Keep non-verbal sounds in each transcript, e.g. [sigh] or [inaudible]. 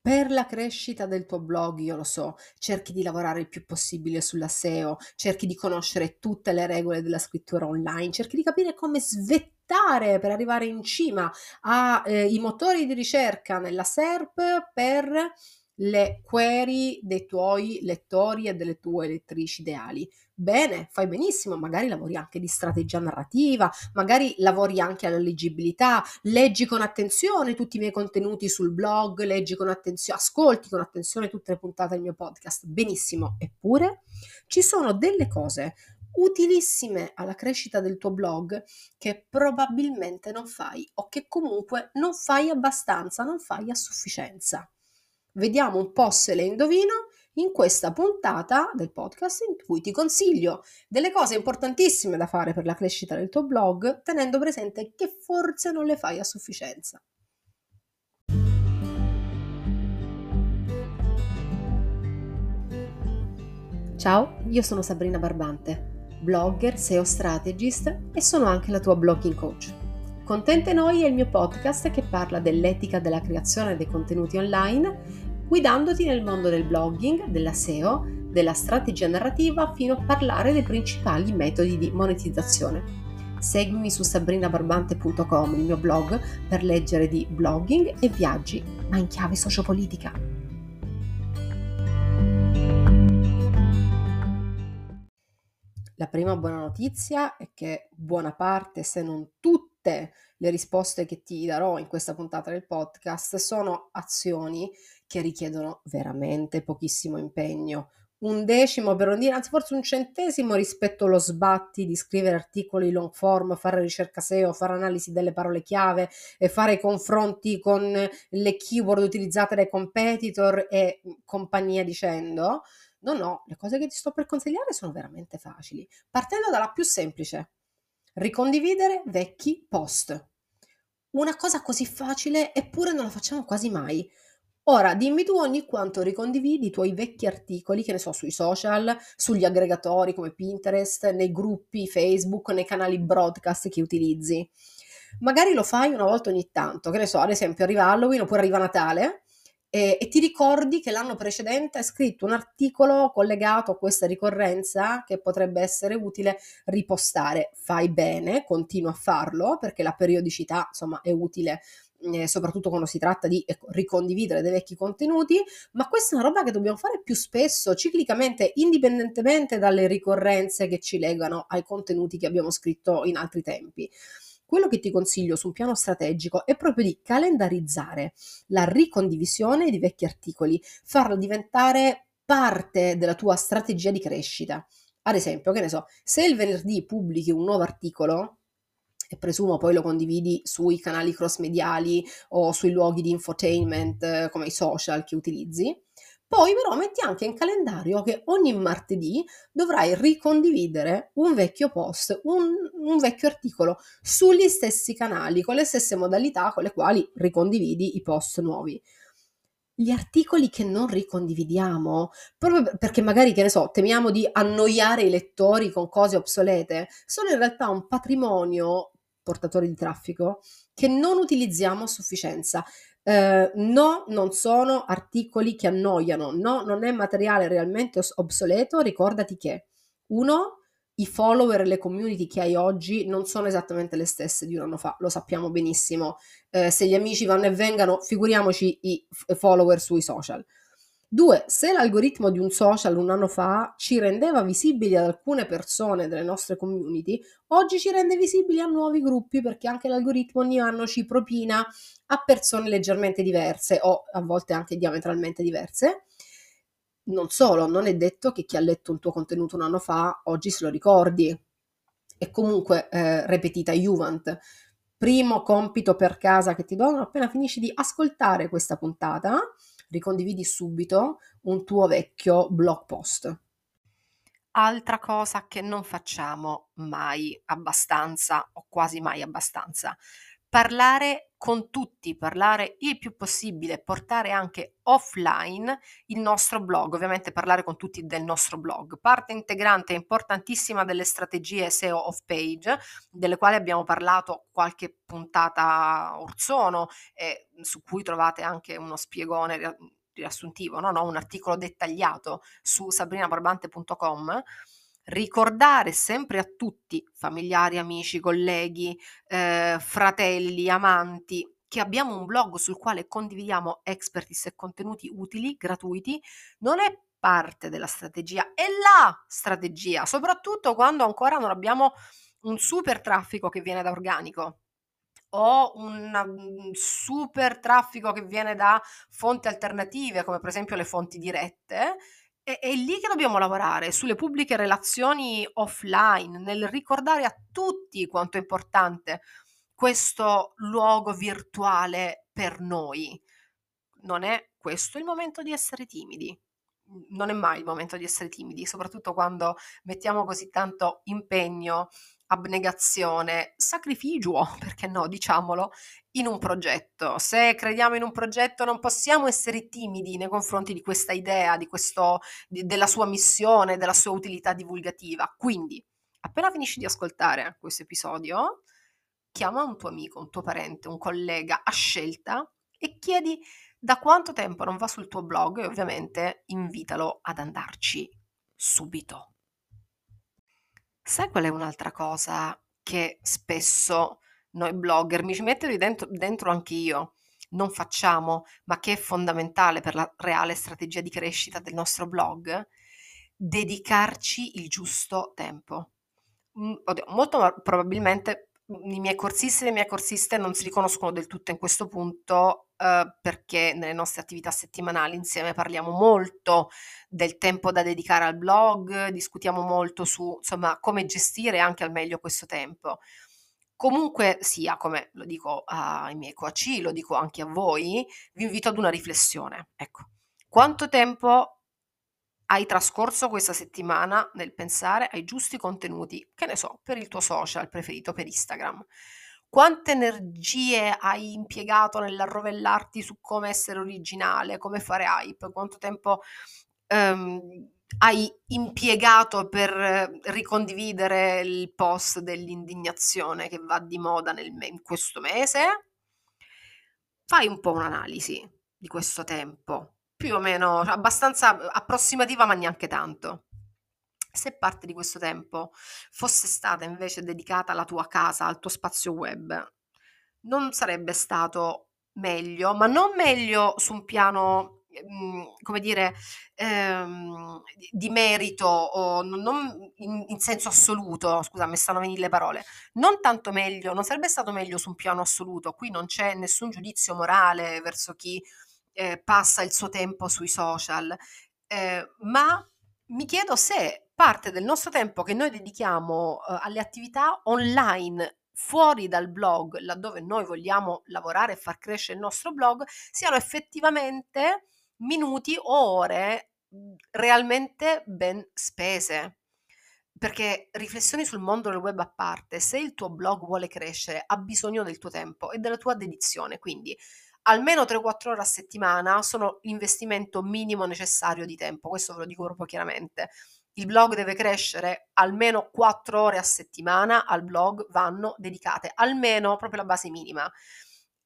Per la crescita del tuo blog, io lo so, cerchi di lavorare il più possibile sulla SEO, cerchi di conoscere tutte le regole della scrittura online, cerchi di capire come svettare per arrivare in cima ai eh, motori di ricerca nella SERP per le query dei tuoi lettori e delle tue lettrici ideali. Bene, fai benissimo, magari lavori anche di strategia narrativa, magari lavori anche alla leggibilità, leggi con attenzione tutti i miei contenuti sul blog, leggi con attenzione, ascolti con attenzione tutte le puntate del mio podcast. Benissimo, eppure ci sono delle cose utilissime alla crescita del tuo blog che probabilmente non fai o che comunque non fai abbastanza, non fai a sufficienza. Vediamo un po' se le indovino in questa puntata del podcast in cui ti consiglio delle cose importantissime da fare per la crescita del tuo blog, tenendo presente che forse non le fai a sufficienza. Ciao, io sono Sabrina Barbante, blogger, SEO strategist e sono anche la tua blogging coach. Contente Noi è il mio podcast che parla dell'etica della creazione dei contenuti online guidandoti nel mondo del blogging, della SEO, della strategia narrativa fino a parlare dei principali metodi di monetizzazione. Seguimi su sabrinabarbante.com, il mio blog, per leggere di blogging e viaggi, ma in chiave sociopolitica. La prima buona notizia è che buona parte, se non tutte, le risposte che ti darò in questa puntata del podcast sono azioni che richiedono veramente pochissimo impegno. Un decimo per non dire, anzi forse un centesimo rispetto allo sbatti di scrivere articoli long form, fare ricerca SEO, fare analisi delle parole chiave e fare confronti con le keyword utilizzate dai competitor e compagnia dicendo. No, no, le cose che ti sto per consigliare sono veramente facili. Partendo dalla più semplice, ricondividere vecchi post. Una cosa così facile, eppure non la facciamo quasi mai. Ora, dimmi tu ogni quanto ricondividi i tuoi vecchi articoli, che ne so, sui social, sugli aggregatori come Pinterest, nei gruppi Facebook, nei canali broadcast che utilizzi. Magari lo fai una volta ogni tanto, che ne so, ad esempio arriva Halloween oppure arriva Natale e, e ti ricordi che l'anno precedente hai scritto un articolo collegato a questa ricorrenza che potrebbe essere utile ripostare. Fai bene, continua a farlo perché la periodicità, insomma, è utile eh, soprattutto quando si tratta di ecco, ricondividere dei vecchi contenuti, ma questa è una roba che dobbiamo fare più spesso, ciclicamente, indipendentemente dalle ricorrenze che ci legano ai contenuti che abbiamo scritto in altri tempi. Quello che ti consiglio su un piano strategico è proprio di calendarizzare la ricondivisione di vecchi articoli, farla diventare parte della tua strategia di crescita. Ad esempio, che ne so, se il venerdì pubblichi un nuovo articolo, e presumo poi lo condividi sui canali cross mediali o sui luoghi di infotainment eh, come i social che utilizzi. Poi però metti anche in calendario che ogni martedì dovrai ricondividere un vecchio post, un, un, vecchio articolo sugli stessi canali, con le stesse modalità con le quali ricondividi i post nuovi. Gli articoli che non ricondividiamo, proprio perché magari, che ne so, temiamo di annoiare i lettori con cose obsolete, sono in realtà un patrimonio portatori di traffico che non utilizziamo a sufficienza. Eh, no, non sono articoli che annoiano, no, non è materiale realmente obsoleto. Ricordati che uno, i follower e le community che hai oggi non sono esattamente le stesse di un anno fa, lo sappiamo benissimo. Eh, se gli amici vanno e vengano, figuriamoci i follower sui social. Due, se l'algoritmo di un social un anno fa ci rendeva visibili ad alcune persone delle nostre community, oggi ci rende visibili a nuovi gruppi perché anche l'algoritmo ogni anno ci propina a persone leggermente diverse o a volte anche diametralmente diverse. Non solo, non è detto che chi ha letto un tuo contenuto un anno fa oggi se lo ricordi. E comunque, eh, repetita Juvent, primo compito per casa che ti do appena finisci di ascoltare questa puntata ricondividi subito un tuo vecchio blog post. Altra cosa che non facciamo mai abbastanza o quasi mai abbastanza, parlare con tutti, parlare il più possibile, portare anche offline il nostro blog, ovviamente parlare con tutti del nostro blog. Parte integrante importantissima delle strategie SEO off page, delle quali abbiamo parlato qualche puntata or sono, eh, su cui trovate anche uno spiegone riassuntivo, no? No, un articolo dettagliato su sabrinabarbante.com ricordare sempre a tutti, familiari, amici, colleghi, eh, fratelli, amanti, che abbiamo un blog sul quale condividiamo expertise e contenuti utili, gratuiti, non è parte della strategia, è la strategia, soprattutto quando ancora non abbiamo un super traffico che viene da organico o un, un super traffico che viene da fonti alternative, come per esempio le fonti dirette, è, è lì che dobbiamo lavorare, sulle pubbliche relazioni offline, nel ricordare a tutti quanto è importante questo luogo virtuale per noi. Non è questo il momento di essere timidi. Non è mai il momento di essere timidi, soprattutto quando mettiamo così tanto impegno abnegazione, sacrificio, [laughs] perché no, diciamolo, in un progetto. Se crediamo in un progetto non possiamo essere timidi nei confronti di questa idea, di questo, di, della sua missione, della sua utilità divulgativa. Quindi, appena finisci di ascoltare questo episodio, chiama un tuo amico, un tuo parente, un collega a scelta e chiedi da quanto tempo non va sul tuo blog e ovviamente invitalo ad andarci subito. Sai qual è un'altra cosa che spesso noi blogger, mi ci metto dentro, dentro anche io, non facciamo, ma che è fondamentale per la reale strategia di crescita del nostro blog? Dedicarci il giusto tempo. Mm, oddio, molto probabilmente i miei corsisti e le mie corsiste non si riconoscono del tutto in questo punto eh, perché nelle nostre attività settimanali insieme parliamo molto del tempo da dedicare al blog, discutiamo molto su insomma come gestire anche al meglio questo tempo. Comunque sia, come lo dico ai miei coaci, lo dico anche a voi, vi invito ad una riflessione. Ecco, quanto tempo hai trascorso questa settimana nel pensare ai giusti contenuti, che ne so, per il tuo social preferito, per Instagram. Quante energie hai impiegato nell'arrovellarti su come essere originale, come fare hype, quanto tempo um, hai impiegato per ricondividere il post dell'indignazione che va di moda nel, in questo mese? Fai un po' un'analisi di questo tempo più o meno, abbastanza approssimativa, ma neanche tanto. Se parte di questo tempo fosse stata invece dedicata alla tua casa, al tuo spazio web, non sarebbe stato meglio, ma non meglio su un piano, mhmm, come dire, ehm, di merito o non in, in senso assoluto, scusa, mi stanno venendo le parole, non tanto meglio, non sarebbe stato meglio su un piano assoluto, qui non c'è nessun giudizio morale verso chi eh, passa il suo tempo sui social, eh, ma mi chiedo se parte del nostro tempo che noi dedichiamo eh, alle attività online fuori dal blog, laddove noi vogliamo lavorare e far crescere il nostro blog, siano effettivamente minuti o ore mhmm, realmente ben spese. Perché riflessioni sul mondo del web a parte, se il tuo blog vuole crescere, ha bisogno del tuo tempo e della tua dedizione. Quindi almeno 3-4 ore a settimana sono l'investimento minimo necessario di tempo, questo ve lo dico proprio chiaramente. Il blog deve crescere almeno 4 ore a settimana, al blog vanno dedicate almeno proprio la base minima.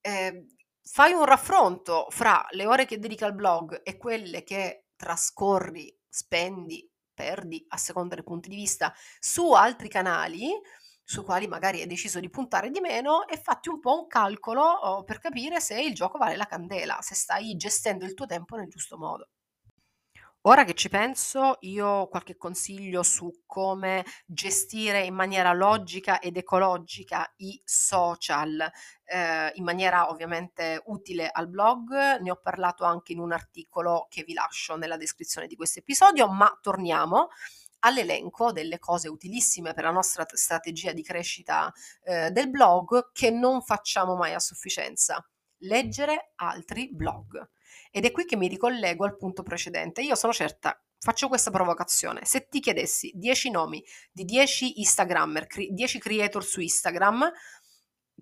Eh, fai un raffronto fra le ore che dedica al blog e quelle che trascorri, spendi, perdi a seconda dei punti di vista su altri canali su quali magari hai deciso di puntare di meno e fatti un po' un calcolo oh, per capire se il gioco vale la candela, se stai gestendo il tuo tempo nel giusto modo. Ora che ci penso, io ho qualche consiglio su come gestire in maniera logica ed ecologica i social, eh, in maniera ovviamente utile al blog. Ne ho parlato anche in un articolo che vi lascio nella descrizione di questo episodio, ma torniamo all'elenco delle cose utilissime per la nostra strategia di crescita eh, del blog che non facciamo mai a sufficienza. Leggere altri blog. Ed è qui che mi ricollego al punto precedente. Io sono certa, faccio questa provocazione. Se ti chiedessi 10 nomi di 10 Instagrammer, 10 creator su Instagram,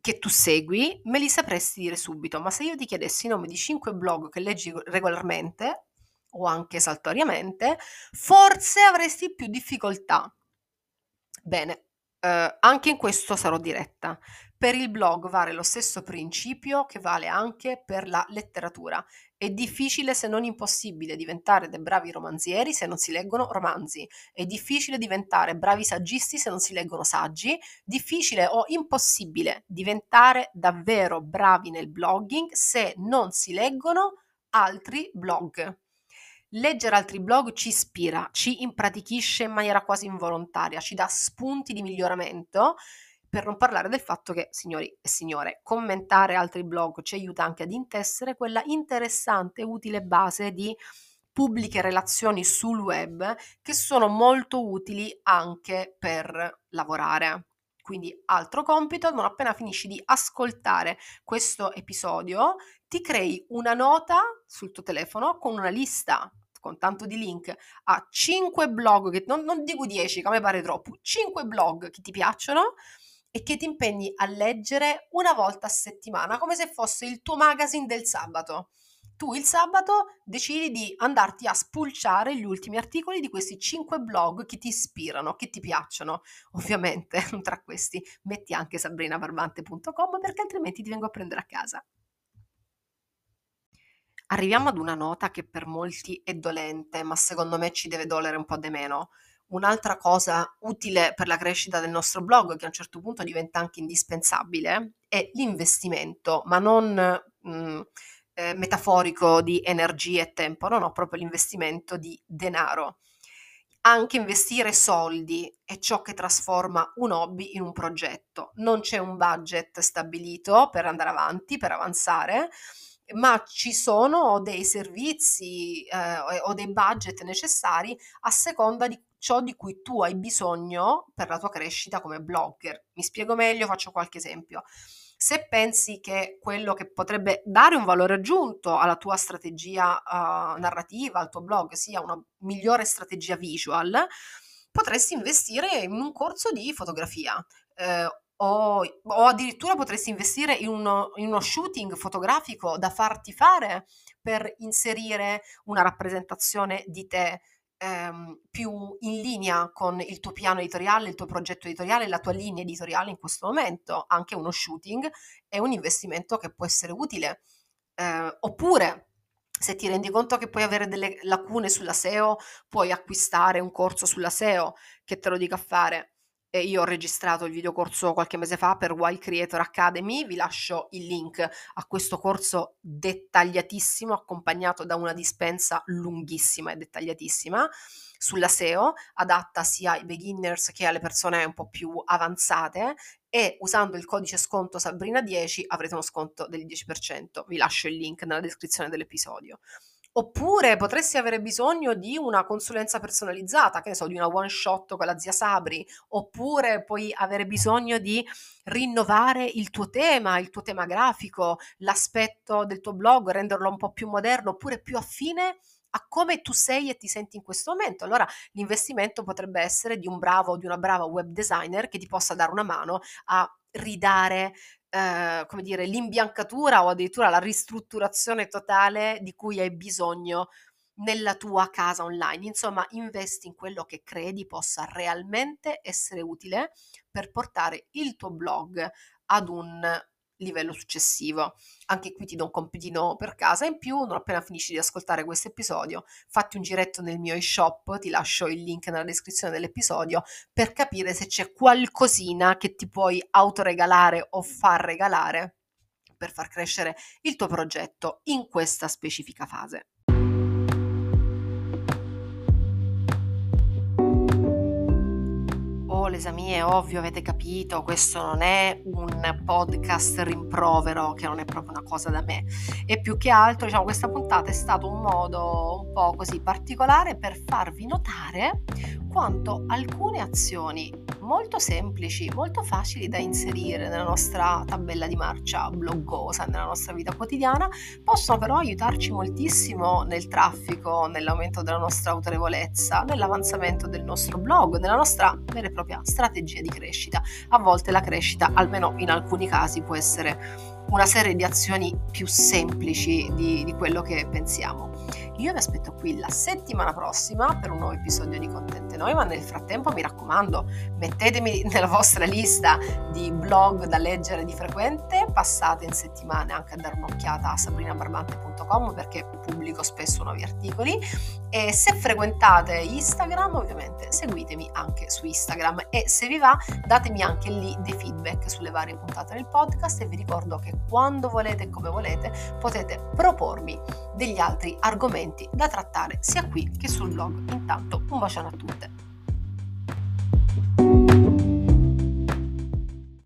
che tu segui, me li sapresti dire subito, ma se io ti chiedessi i nomi di 5 blog che leggi regolarmente o anche saltuariamente, forse avresti più difficoltà. Bene, eh, anche in questo sarò diretta. Per il blog vale lo stesso principio che vale anche per la letteratura. È difficile, se non impossibile, diventare dei bravi romanzieri se non si leggono romanzi. È difficile diventare bravi saggisti se non si leggono saggi. Difficile o impossibile diventare davvero bravi nel blogging se non si leggono altri blog. Leggere altri blog ci ispira, ci impratichisce in maniera quasi involontaria, ci dà spunti di miglioramento per non parlare del fatto che, signori e signore, commentare altri blog ci aiuta anche ad intessere quella interessante e utile base di pubbliche relazioni sul web che sono molto utili anche per lavorare. Quindi altro compito, non appena finisci di ascoltare questo episodio, ti crei una nota sul tuo telefono con una lista con tanto di link a 5 blog, che non, non dico 10, che a me pare troppo, 5 blog che ti piacciono e che ti impegni a leggere una volta a settimana, come se fosse il tuo magazine del sabato. Tu il sabato decidi di andarti a spulciare gli ultimi articoli di questi 5 blog che ti ispirano, che ti piacciono. Ovviamente [laughs] tra questi metti anche sabrinabarbante.com perché altrimenti ti vengo a prendere a casa. Arriviamo ad una nota che per molti è dolente, ma secondo me ci deve dolere un po' di meno. Un'altra cosa utile per la crescita del nostro blog, che a un certo punto diventa anche indispensabile, è l'investimento, ma non mh, mm, eh, metaforico di energia e tempo, no, no, proprio l'investimento di denaro. Anche investire soldi è ciò che trasforma un hobby in un progetto. Non c'è un budget stabilito per andare avanti, per avanzare, ma ci sono dei servizi eh, o dei budget necessari a seconda di ciò di cui tu hai bisogno per la tua crescita come blogger. Mi spiego meglio, faccio qualche esempio. Se pensi che quello che potrebbe dare un valore aggiunto alla tua strategia uh, narrativa, al tuo blog, sia una migliore strategia visual, potresti investire in un corso di fotografia. Eh, o, o, addirittura potresti investire in uno, in uno shooting fotografico da farti fare per inserire una rappresentazione di te ehm, più in linea con il tuo piano editoriale, il tuo progetto editoriale, la tua linea editoriale in questo momento, anche uno shooting è un investimento che può essere utile. Eh, oppure se ti rendi conto che puoi avere delle lacune sulla SEO, puoi acquistare un corso sulla SEO che te lo dica a fare e io ho registrato il videocorso qualche mese fa per Wild Creator Academy, vi lascio il link a questo corso dettagliatissimo accompagnato da una dispensa lunghissima e dettagliatissima sulla SEO, adatta sia ai beginners che alle persone un po' più avanzate e usando il codice sconto Sabrina10 avrete uno sconto del 10%. Vi lascio il link nella descrizione dell'episodio. Oppure potresti avere bisogno di una consulenza personalizzata, che ne so, di una one shot con la zia Sabri, oppure puoi avere bisogno di rinnovare il tuo tema, il tuo tema grafico, l'aspetto del tuo blog, renderlo un po' più moderno, oppure più affine a come tu sei e ti senti in questo momento. Allora l'investimento potrebbe essere di un bravo o di una brava web designer che ti possa dare una mano a ridare eh, come dire, l'imbiancatura o addirittura la ristrutturazione totale di cui hai bisogno nella tua casa online. Insomma, investi in quello che credi possa realmente essere utile per portare il tuo blog ad un livello successivo. Anche qui ti do un compitino per casa in più, non appena finisci di ascoltare questo episodio, fatti un giretto nel mio e-shop, ti lascio il link nella descrizione dell'episodio per capire se c'è qualcosina che ti puoi autoregalare o far regalare per far crescere il tuo progetto in questa specifica fase. L'esami è ovvio, avete capito, questo non è un podcast rimprovero, che non è proprio una cosa da me. E più che altro, diciamo, questa puntata è stato un modo un po' così particolare per farvi notare quanto alcune azioni molto semplici, molto facili da inserire nella nostra tabella di marcia bloggosa, nella nostra vita quotidiana, possono però aiutarci moltissimo nel traffico, nell'aumento della nostra autorevolezza, nell'avanzamento del nostro blog, nella nostra vera e propria strategia di crescita. A volte la crescita, almeno in alcuni casi, può essere una serie di azioni più semplici di, di quello che pensiamo. Io vi aspetto qui la settimana prossima per un nuovo episodio di Contente Noi, ma nel frattempo mi raccomando, mettetemi [laughs] nella vostra lista di blog da leggere di frequente, passate in settimana anche a dare un'occhiata a sabrinabarbante.com perché pubblico spesso nuovi articoli. E se frequentate Instagram ovviamente seguitemi anche su Instagram. E se vi va datemi anche lì dei feedback sulle varie puntate del podcast e vi ricordo che quando volete e come volete potete propormi degli altri argomenti da trattare sia qui che sul blog. Intanto un bacione a tutte.